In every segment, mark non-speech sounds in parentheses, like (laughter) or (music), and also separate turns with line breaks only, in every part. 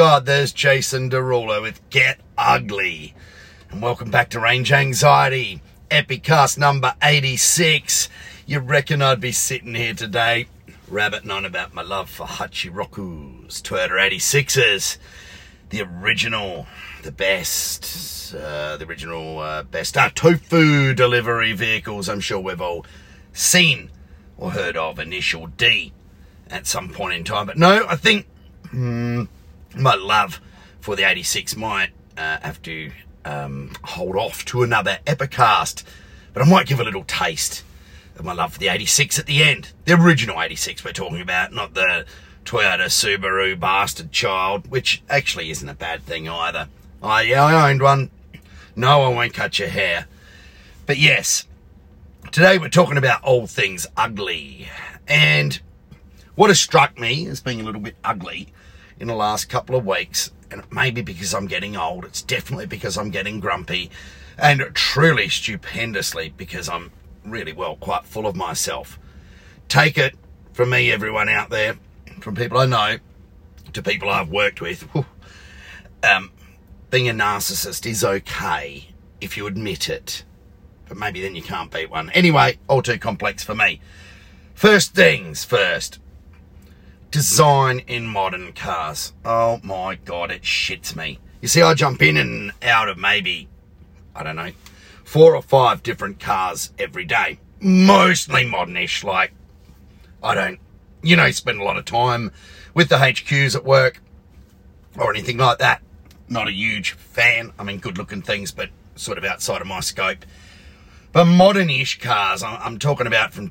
God, there's Jason Derulo with Get Ugly. And welcome back to Range Anxiety, Epicast number 86. You reckon I'd be sitting here today rabbiting on about my love for Hachiroku's Toyota 86s. The original, the best, uh, the original uh, best uh, tofu delivery vehicles I'm sure we've all seen or heard of. Initial D at some point in time. But no, I think mm, my love for the 86 might uh, have to um, hold off to another epicast. But I might give a little taste of my love for the 86 at the end. The original 86 we're talking about, not the Toyota Subaru bastard child, which actually isn't a bad thing either. I, yeah, I owned one. No, I won't cut your hair. But yes, today we're talking about all things ugly. And what has struck me as being a little bit ugly in the last couple of weeks, and it may be because I'm getting old, it's definitely because I'm getting grumpy, and truly stupendously because I'm really well quite full of myself. Take it from me, everyone out there, from people I know to people I've worked with. Um, being a narcissist is okay if you admit it, but maybe then you can't beat one. Anyway, all too complex for me. First things first design in modern cars. Oh my god, it shits me. You see, I jump in and out of maybe, I don't know, four or five different cars every day. Mostly modernish, like, I don't, you know, spend a lot of time with the HQs at work or anything like that. Not a huge fan. I mean, good looking things, but sort of outside of my scope. But modern-ish cars, I'm talking about from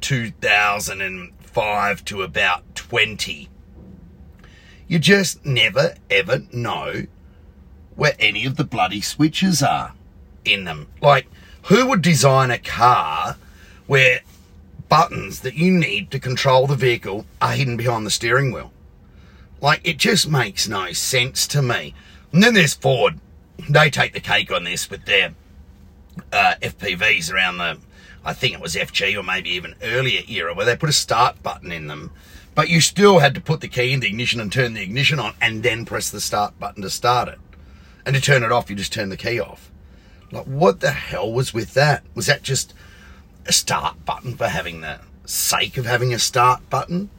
2005 to about 20. You just never ever know where any of the bloody switches are in them. Like, who would design a car where buttons that you need to control the vehicle are hidden behind the steering wheel? Like, it just makes no sense to me. And then there's Ford. They take the cake on this with their uh, FPVs around the, I think it was FG or maybe even earlier era, where they put a start button in them, but you still had to put the key in the ignition and turn the ignition on and then press the start button to start it. And to turn it off, you just turn the key off. Like, what the hell was with that? Was that just a start button for having the sake of having a start button?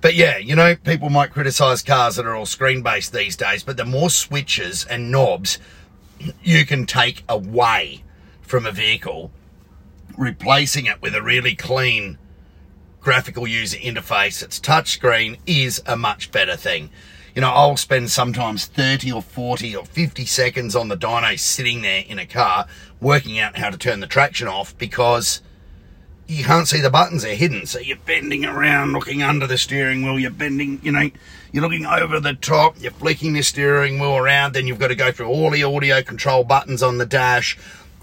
But yeah, you know, people might criticize cars that are all screen based these days, but the more switches and knobs you can take away from a vehicle, replacing it with a really clean graphical user interface It's touchscreen is a much better thing. You know, I'll spend sometimes 30 or 40 or 50 seconds on the dyno sitting there in a car working out how to turn the traction off because you can't see the buttons, they're hidden. So you're bending around, looking under the steering wheel, you're bending, you know, you're looking over the top, you're flicking the steering wheel around, then you've got to go through all the audio control buttons on the dash.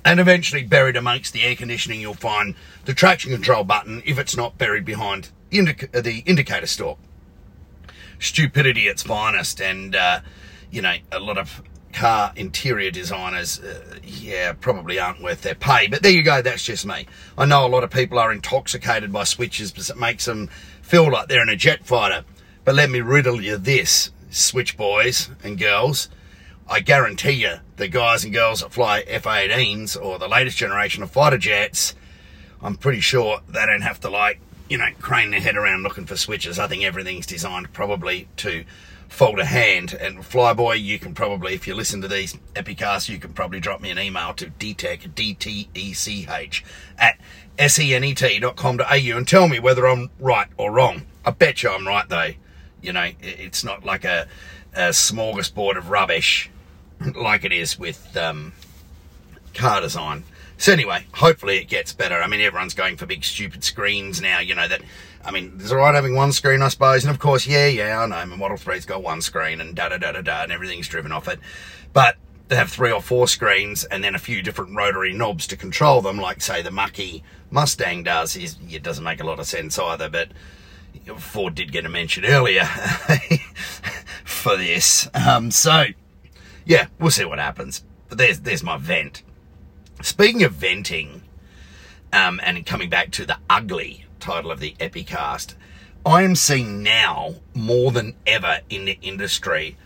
And eventually, buried amongst the air conditioning, you'll find the traction control button if it's not buried behind the indicator stalk stupidity at its finest. And, uh, you know, a lot of car interior designers, uh, yeah, probably aren't worth their pay. But there you go, that's just me. I know a lot of people are intoxicated by switches because it makes them feel like they're in a jet fighter. But let me riddle you this, switch boys and girls. I guarantee you, the guys and girls that fly F-18s or the latest generation of fighter jets, I'm pretty sure they don't have to like you know, crane their head around looking for switches. I think everything's designed probably to fold a hand. And Flyboy, you can probably, if you listen to these epicasts, you can probably drop me an email to dtech, D-T-E-C-H, at senet.com.au and tell me whether I'm right or wrong. I bet you I'm right, though. You know, it's not like a, a smorgasbord of rubbish like it is with um, car design. So anyway, hopefully it gets better. I mean, everyone's going for big stupid screens now, you know, that, I mean, it's alright having one screen, I suppose. And of course, yeah, yeah, I know, my Model 3's got one screen and da da da da da, and everything's driven off it. But they have three or four screens and then a few different rotary knobs to control them, like say the Mach-E Mustang does. It doesn't make a lot of sense either, but Ford did get a mention earlier (laughs) for this. Um, so, yeah, we'll see what happens. But there's, there's my vent. Speaking of venting, um, and coming back to the ugly title of the Epicast, I am seeing now more than ever in the industry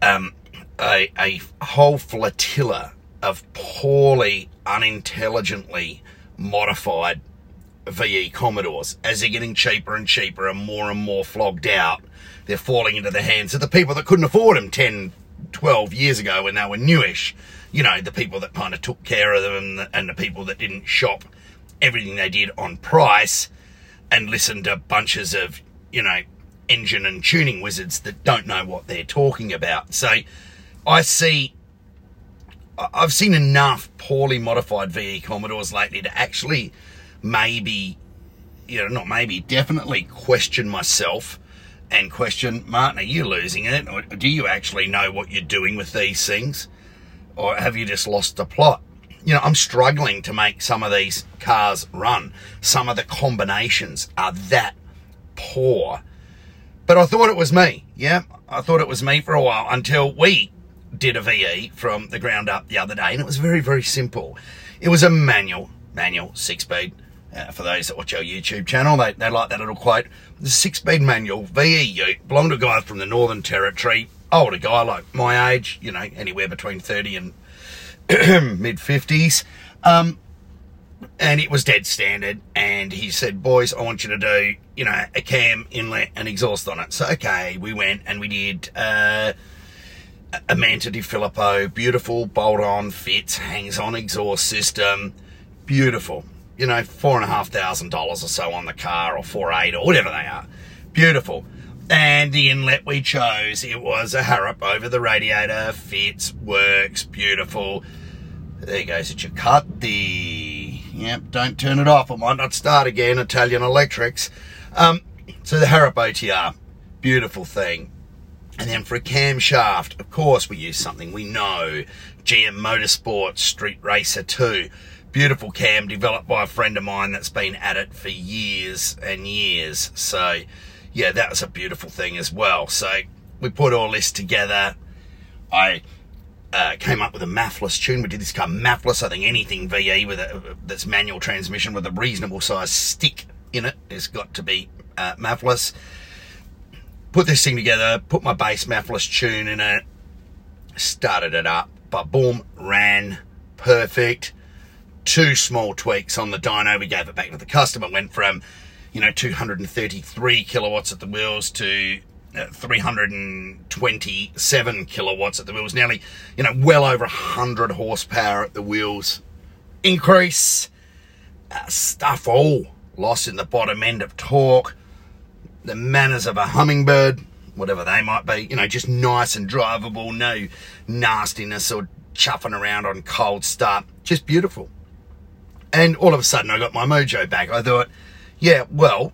um, a, a whole flotilla of poorly, unintelligently modified VE Commodores as they're getting cheaper and cheaper and more and more flogged out. They're falling into the hands of the people that couldn't afford them 10, 12 years ago when they were newish. You know, the people that kind of took care of them and the, people that didn't shop everything they did on price and listen to bunches of, you know, engine and tuning wizards that don't know what they're talking about. So I see, I've seen enough poorly modified VE Commodores lately to actually maybe, you know, not maybe, definitely question myself and question, Martin, are you losing it? Or do you actually know what you're doing with these things? Or have you just lost the plot? You know, I'm struggling to make some of these cars run. Some of the combinations are that poor. But I thought it was me. Yeah, I thought it was me for a while until we did a VE from the ground up the other day, and it was very, very simple. It was a manual, manual six speed uh, for those that watch our YouTube channel, they, they like that little quote. The six-speed manual VE belonged to a guy from the Northern Territory, older guy like my age, you know, anywhere between 30 and (clears throat) mid 50s. Um, and it was dead standard. And he said, boys, I want you to do, you know, a cam, inlet, and exhaust on it. So, okay, we went and we did uh, a Manta Di Filippo, beautiful bolt-on fits, hangs-on exhaust system, beautiful you know, four and a half thousand dollars or so on the car, or four eight, or whatever they are. Beautiful. And the inlet we chose, it was a Harrop over the radiator, fits, works, beautiful. There goes. The yep, don't turn it off. It might not start again. Italian Electrics. Um, so the Harrop OTR, beautiful thing. And then for a camshaft, of course, we use something we know. GM Motorsport Street Racer 2 beautiful cam developed by a friend of mine that's been at it for years and years. So, yeah, that was a beautiful thing as well. So, we put all this together. I uh, came up with a MAFless tune. We did this car MAFless. I think anything VE with a that's manual transmission with a reasonable size stick in it has got to be uh, MAFless. Put this thing together, put my base MAFless tune in it, started it up, but boom, ran perfect two small tweaks on the dyno. We gave it back to the customer. Went from, you know, 233 kilowatts at the wheels to uh, 327 kilowatts at the wheels. Nearly, you know, well over 100 horsepower at the wheels. Increase. Uh, stuff all lost in the bottom end of torque. The manners of a hummingbird, whatever they might be, you know, just nice and drivable. No nastiness or chuffing around on cold start. Just beautiful. And all of a sudden I got my mojo back. I thought, yeah, well,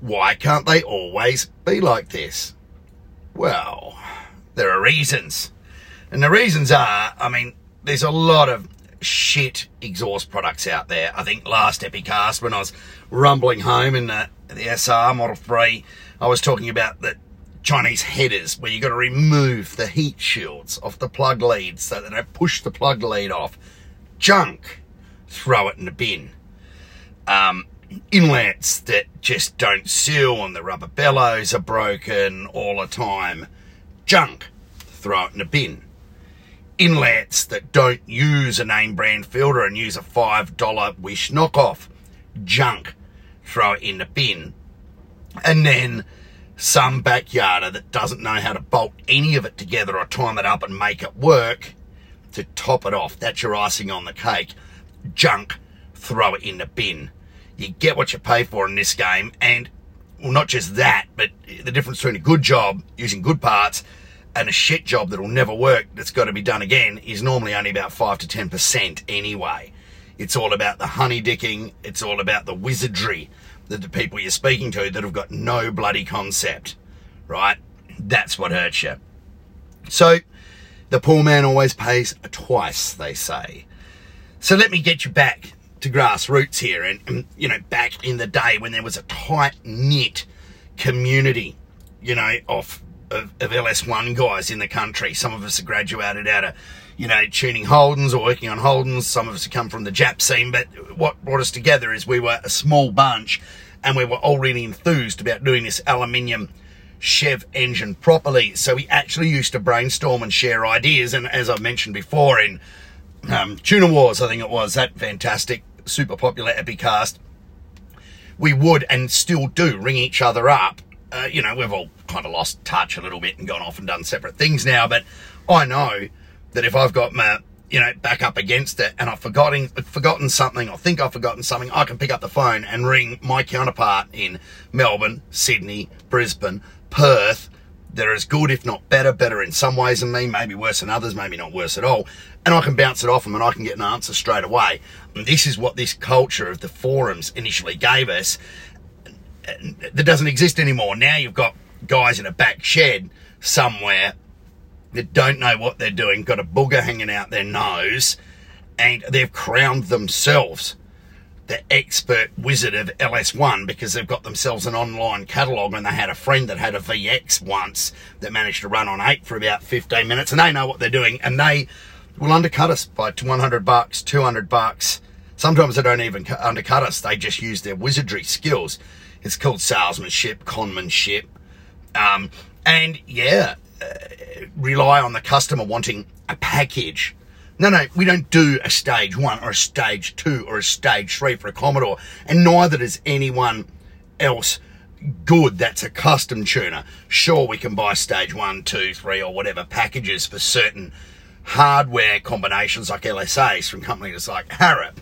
why can't they always be like this? Well, there are reasons. And the reasons are, I mean, there's a lot of shit exhaust products out there. I think last Epicast, when I was rumbling home in the, the SR Model 3, I was talking about the Chinese headers where you've got to remove the heat shields off the plug leads so that they push the plug lead off. Junk throw it in the bin. Um, inlets that just don't seal and the rubber bellows are broken all the time. Junk, throw it in the bin. Inlets that don't use a name brand filter and use a $5 Wish knockoff. Junk, throw it in the bin. And then some backyarder that doesn't know how to bolt any of it together or time it up and make it work to top it off. That's your icing on the cake junk, throw it in the bin. You get what you pay for in this game, and well, not just that, but the difference between a good job using good parts and a shit job that'll never work that's got to be done again is normally only about 5 to 10% anyway. It's all about the honey dicking, it's all about the wizardry that the people you're speaking to that have got no bloody concept, right? That's what hurts you. So, the poor man always pays twice, they say. So let me get you back to grassroots here and, and, you know, back in the day when there was a tight knit community, you know, of, of, of LS1 guys in the country. Some of us have graduated out of, you know, tuning Holdens or working on Holdens. Some of us have come from the Jap scene, but what brought us together is we were a small bunch and we were all really enthused about doing this aluminium Chev engine properly. So we actually used to brainstorm and share ideas. And as I've mentioned before in um, Tuner Wars, I think it was that fantastic, super popular Epicast, we would and still do ring each other up. Uh, you know, we've all kind of lost touch a little bit and gone off and done separate things now, but I know that if I've got my you know, back up against it and I've forgotten, forgotten something or think I've forgotten something, I can pick up the phone and ring my counterpart in Melbourne, Sydney, Brisbane, Perth. They're as good, if not better, better in some ways than me, maybe worse than others, maybe not worse at all. And I can bounce it off them and I can get an answer straight away. And this is what this culture of the forums initially gave us uh, that doesn't exist anymore. Now you've got guys in a back shed somewhere that don't know what they're doing, got a booger hanging out their nose, and they've crowned themselves the expert wizard of LS1 because they've got themselves an online catalogue and they had a friend that had a VX once that managed to run on 8 for about 15 minutes and they know what they're doing and they will undercut us by 100 bucks, 200 bucks. Sometimes they don't even undercut us, they just use their wizardry skills. It's called salesmanship, conmanship. Um, and yeah, uh, rely on the customer wanting a package. No, no, we don't do a stage one or a stage two or a stage three for a Commodore, and neither does anyone else good that's a custom tuner. Sure, we can buy stage one, two, three, or whatever packages for certain hardware combinations like LSAs from companies like Harrop,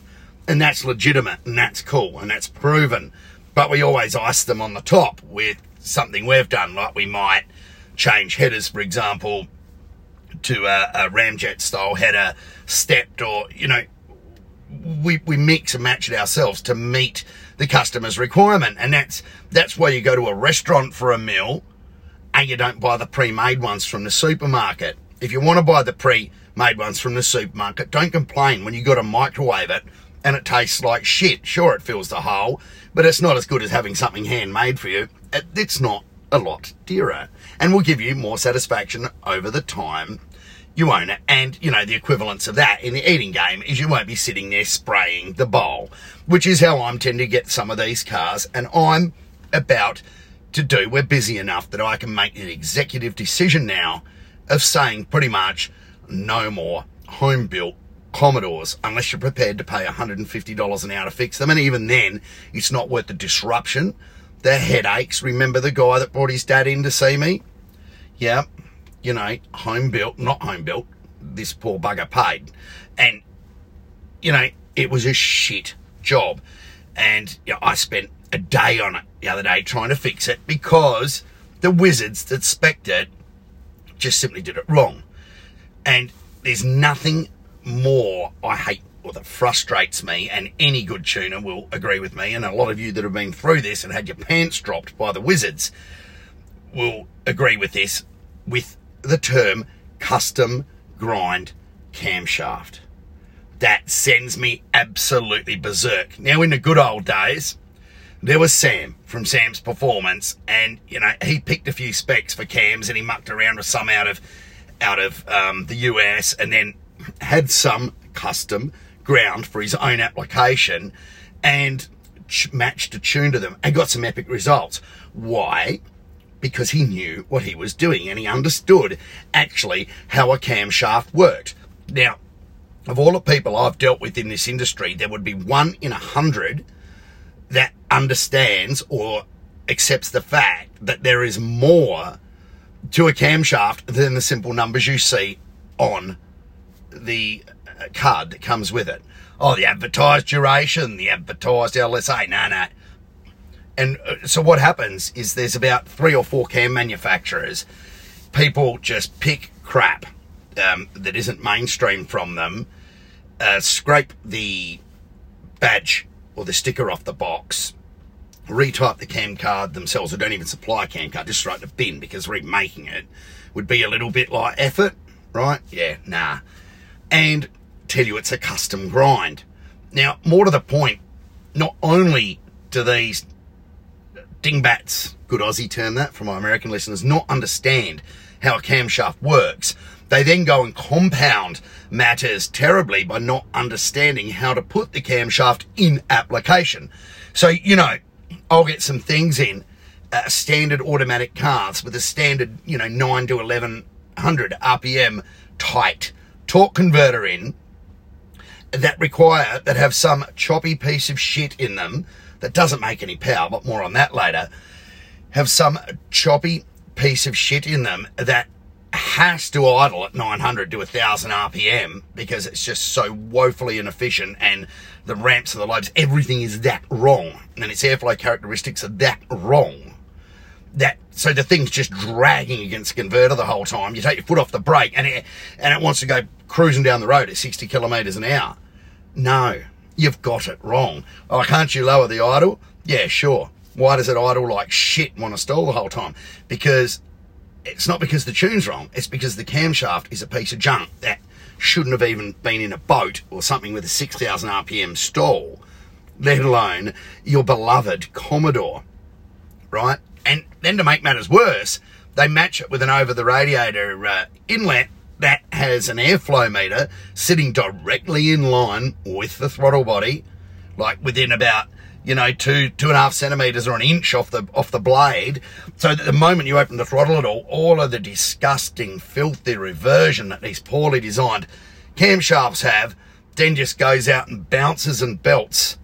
and that's legitimate and that's cool and that's proven. But we always ice them on the top with something we've done, like we might change headers, for example, to a, a ramjet style header, stepped, or, you know, we, we mix and match it ourselves to meet the customer's requirement. And that's, that's why you go to a restaurant for a meal and you don't buy the pre-made ones from the supermarket. If you want to buy the pre-made ones from the supermarket, don't complain when you got to microwave it and it tastes like shit. Sure, it fills the hole, but it's not as good as having something handmade for you. It, it's not a lot dearer and will give you more satisfaction over the time you own it. And, you know, the equivalence of that in the eating game is you won't be sitting there spraying the bowl, which is how I'm tend to get some of these cars. And I'm about to do, we're busy enough that I can make an executive decision now of saying pretty much no more home built Commodores unless you're prepared to pay $150 an hour to fix them. And even then, it's not worth the disruption the headaches. Remember the guy that brought his dad in to see me? Yeah, you know, home built, not home built. This poor bugger paid. And, you know, it was a shit job. And you know, I spent a day on it the other day trying to fix it because the wizards that spec'd it just simply did it wrong. And there's nothing more I hate or that frustrates me, and any good tuner will agree with me, and a lot of you that have been through this and had your pants dropped by the wizards will agree with this, with the term custom grind camshaft. That sends me absolutely berserk. Now, in the good old days, there was Sam from Sam's Performance, and you know he picked a few specs for cams, and he mucked around with some out of out of um, the US, and then had some custom ground for his own application and matched a tune to them and got some epic results. Why? Because he knew what he was doing and he understood actually how a camshaft worked. Now, of all the people I've dealt with in this industry, there would be one in a hundred that understands or accepts the fact that there is more to a camshaft than the simple numbers you see on the uh, card that comes with it. Oh, the advertised duration, the advertised LSA. No, no. And uh, so what happens is there's about three or four cam manufacturers. People just pick crap um, that isn't mainstream from them, uh, scrape the badge or the sticker off the box, retype the cam card themselves, or don't even supply a cam card, just throw it in the bin because remaking it would be a little bit like effort, right? Yeah, nah. And tell you it's a custom grind. Now, more to the point, not only do these dingbats, good Aussie term that for my American listeners, not understand how a camshaft works, they then go and compound matters terribly by not understanding how to put the camshaft in application. So, you know, I'll get some things in uh, standard automatic cars with a standard, you know, 9 to 1100 RPM tight torque converter in that require, that have some choppy piece of shit in them that doesn't make any power, but more on that later, have some choppy piece of shit in them that has to idle at 900 to 1000 RPM because it's just so woefully inefficient and the ramps and the lobes, everything is that wrong. And its airflow characteristics are that wrong. That so the thing's just dragging against the converter the whole time. You take your foot off the brake and it and it wants to go cruising down the road at 60 kilometers an hour. No, you've got it wrong. Oh, can't you lower the idle? Yeah, sure. Why does it idle like shit want to stall the whole time? Because it's not because the tune's wrong. It's because the camshaft is a piece of junk that shouldn't have even been in a boat or something with a 6,000 RPM stall, let alone your beloved Commodore, right? And then to make matters worse, they match it with an over the radiator uh, inlet that has an airflow meter sitting directly in line with the throttle body, like within about you know, two, two and a half centimeters or an inch off the, off the blade. So that the moment you open the throttle at all, all of the disgusting, filthy reversion that these poorly designed camshafts have then just goes out and bounces and belts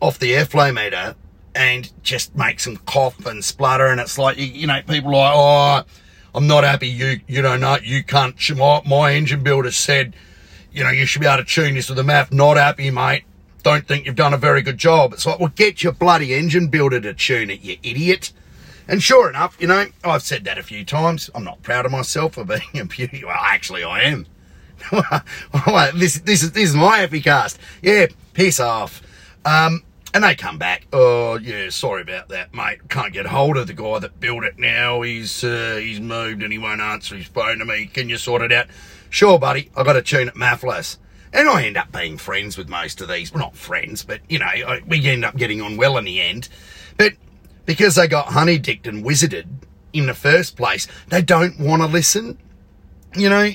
off the airflow meter and just makes them cough and splutter. And it's like, you, know, people are like, oh, I'm not happy. You, you don't know, you can't, my, my engine builder said, you know, you should be able to tune this with a map. Not happy, mate don't think you've done a very good job. It's like, well, get your bloody engine builder to tune it, you idiot. And sure enough, you know, I've said that a few times. I'm not proud of myself for (laughs) being a beauty. Well, actually, I am. (laughs) this, this, is, this is my happy cast. Yeah, piss off. Um, and they come back. Oh, yeah, sorry about that, mate. Can't get hold of the guy that built it now. He's, uh, he's moved and he won't answer his phone to me. Can you sort it out? Sure, buddy. I got to tune it MAFless. And I end up being friends with most of these. Well, not friends, but, you know, we end up getting on well in the end. But because they got honey dicked and wizarded in the first place, they don't want to listen. You know,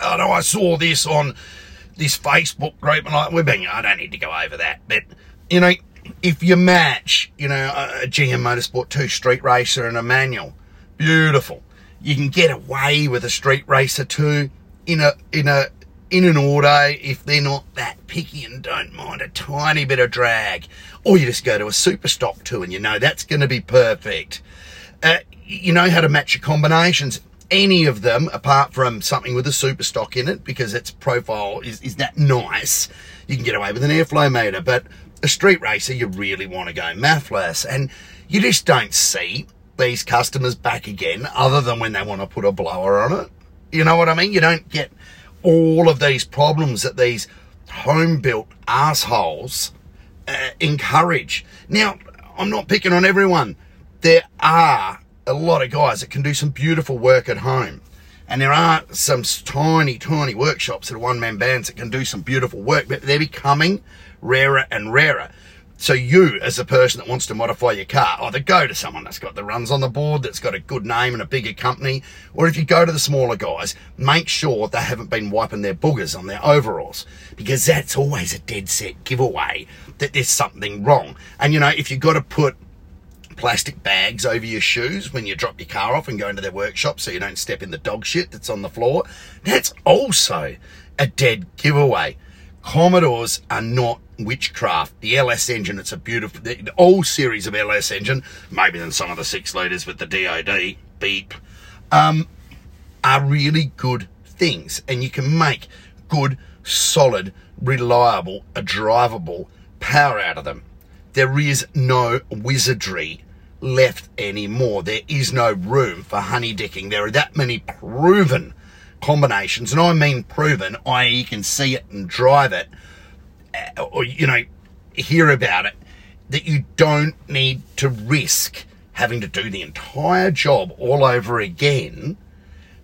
I know I saw this on this Facebook group, and like, we've been, I don't need to go over that, but, you know, if you match, you know, a GM Motorsport 2 street racer and a manual, beautiful. You can get away with a street racer 2 in a, in a, in an auto if they're not that picky and don't mind a tiny bit of drag. Or you just go to a super stock too and you know that's going to be perfect. Uh, you know how to match your combinations. Any of them, apart from something with a super stock in it, because its profile is, is that nice, you can get away with an airflow meter. But a street racer, you really want to go MAFless. And you just don't see these customers back again, other than when they want to put a blower on it. You know what I mean? You don't get all of these problems that these home built assholes uh, encourage. Now, I'm not picking on everyone. There are a lot of guys that can do some beautiful work at home. And there are some tiny, tiny workshops that are one man bands that can do some beautiful work, but they're becoming rarer and rarer. So you, as a person that wants to modify your car, either go to someone that's got the runs on the board, that's got a good name and a bigger company, or if you go to the smaller guys, make sure they haven't been wiping their boogers on their overalls, because that's always a dead set giveaway that there's something wrong. And you know, if you've got to put plastic bags over your shoes when you drop your car off and go into their workshop so you don't step in the dog shit that's on the floor, that's also a dead giveaway. Commodores are not witchcraft. The LS engine, it's a beautiful, the, old series of LS engine, maybe than some of the six litres with the DOD, beep, um, are really good things. And you can make good, solid, reliable, drivable power out of them. There is no wizardry left anymore. There is no room for honey dicking. There are that many proven combinations, and I mean proven, i.e., you can see it and drive it or, you know, hear about it, that you don't need to risk having to do the entire job all over again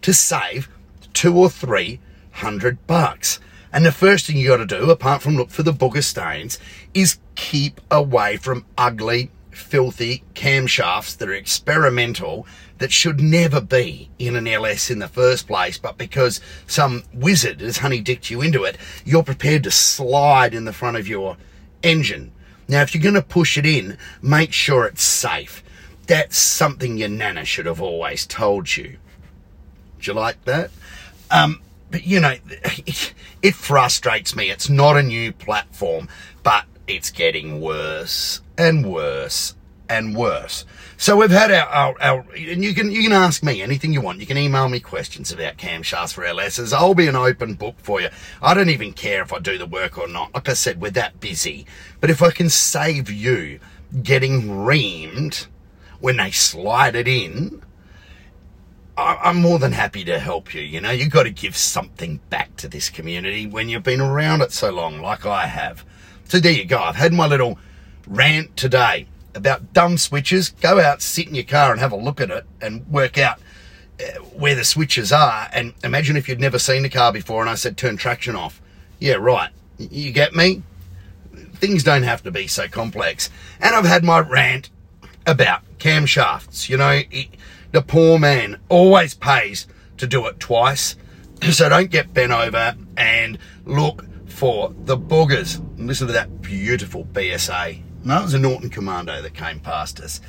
to save two or three hundred bucks. And the first thing you got to do, apart from look for the booger stains, is keep away from ugly, filthy camshafts that are experimental that should never be in an LS in the first place, but because some wizard has honey dicked you into it, you're prepared to slide in the front of your engine. Now, if you're going to push it in, make sure it's safe. that's something your nana should have always told you. Do you like that? Um, but you know, it, it frustrates me. It's not a new platform, but it's getting worse and worse and worse. So we've had our, our, our, and you can you can ask me anything you want. You can email me questions about camshafts for LSs. I'll be an open book for you. I don't even care if I do the work or not. Like I said, we're that busy. But if I can save you getting reamed when they slide it in, I'm more than happy to help you. You know, you've got to give something back to this community when you've been around it so long, like I have. So there you go. I've had my little rant today about dumb switches. Go out, sit in your car, and have a look at it and work out uh, where the switches are. And imagine if you'd never seen a car before and I said turn traction off. Yeah, right. You get me? Things don't have to be so complex. And I've had my rant about camshafts. You know, it, the poor man always pays to do it twice. (clears throat) So don't get bent over and look for the boogers. listen to that beautiful BSA. No, it was a Norton Commando that came past us.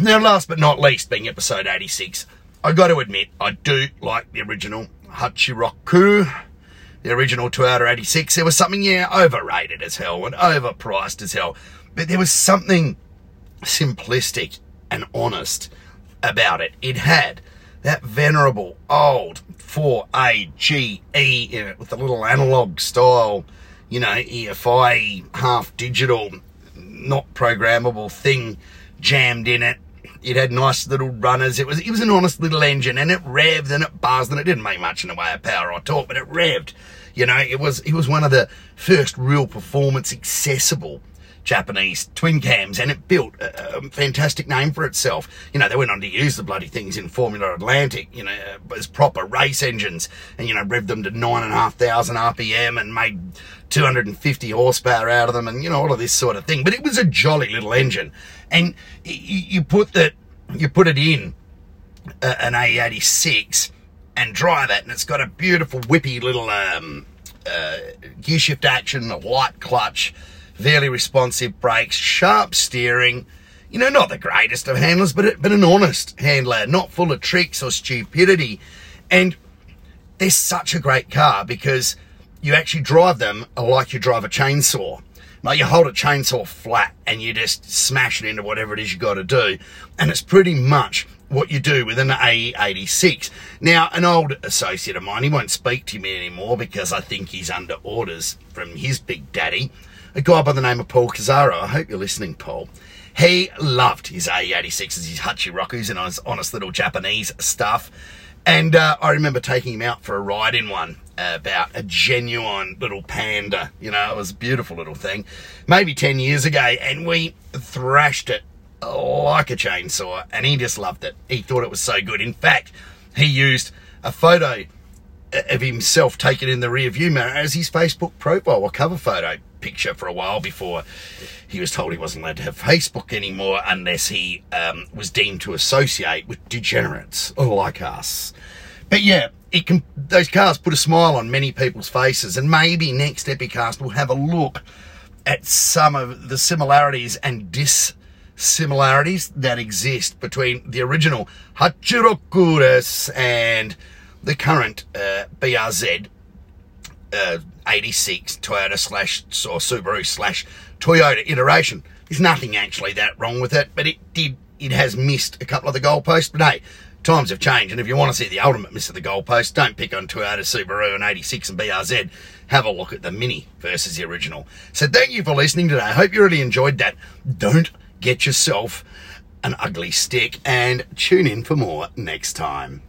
Now, last but not least, being episode 86, I got to admit, I do like the original Hachiroku, the original Toyota 86. There was something, yeah, overrated as hell and overpriced as hell. But there was something simplistic and honest about it. It had that venerable old 4AGE in it with the little analog style, you know, EFI half digital, not programmable thing jammed in it. It had nice little runners. It was it was an honest little engine, and it revved and it buzzed, and it didn't make much in the way of power or torque, but it revved. You know, it was it was one of the first real performance accessible Japanese twin cams, and it built a, a, fantastic name for itself. You know, they went on to use the bloody things in Formula Atlantic, you know, as proper race engines, and you know, revved them to nine and a half thousand RPM and made 250 horsepower out of them, and you know, all of this sort of thing. But it was a jolly little engine, and you put that, you put it in uh, an A86 and drive it, and it's got a beautiful whippy little um, uh, gear shift action, a light clutch fairly responsive brakes, sharp steering. You know, not the greatest of handlers, but, but an honest handler, not full of tricks or stupidity. And they're such a great car because you actually drive them like you drive a chainsaw. Like you hold a chainsaw flat and you just smash it into whatever it is you got to do. And it's pretty much what you do with an AE86. Now, an old associate of mine, he won't speak to me anymore because I think he's under orders from his big daddy a guy by the name of Paul Cazzaro. I hope you're listening, Paul. He loved his A86s, his Hachirokus, and his honest little Japanese stuff. And uh, I remember taking him out for a ride in one about a genuine little panda. You know, it was a beautiful little thing. Maybe 10 years ago, and we thrashed it like a chainsaw, and he just loved it. He thought it was so good. In fact, he used a photo of himself taken in the rear view mirror as his Facebook profile or cover photo picture for a while before he was told he wasn't allowed to have Facebook anymore unless he um, was deemed to associate with degenerates like us. But yeah, it can those cars put a smile on many people's faces, and maybe next Epicast we'll have a look at some of the similarities and dissimilarities that exist between the original Hachirokuris and the current uh, BRZ uh, 86 Toyota slash or Subaru slash Toyota iteration. There's nothing actually that wrong with it, but it did, it has missed a couple of the goalposts. But hey, times have changed, and if you want to see the ultimate miss of the goalpost, don't pick on Toyota, Subaru, and 86 and BRZ. Have a look at the Mini versus the original. So thank you for listening today. I hope you really enjoyed that. Don't get yourself an ugly stick and tune in for more next time.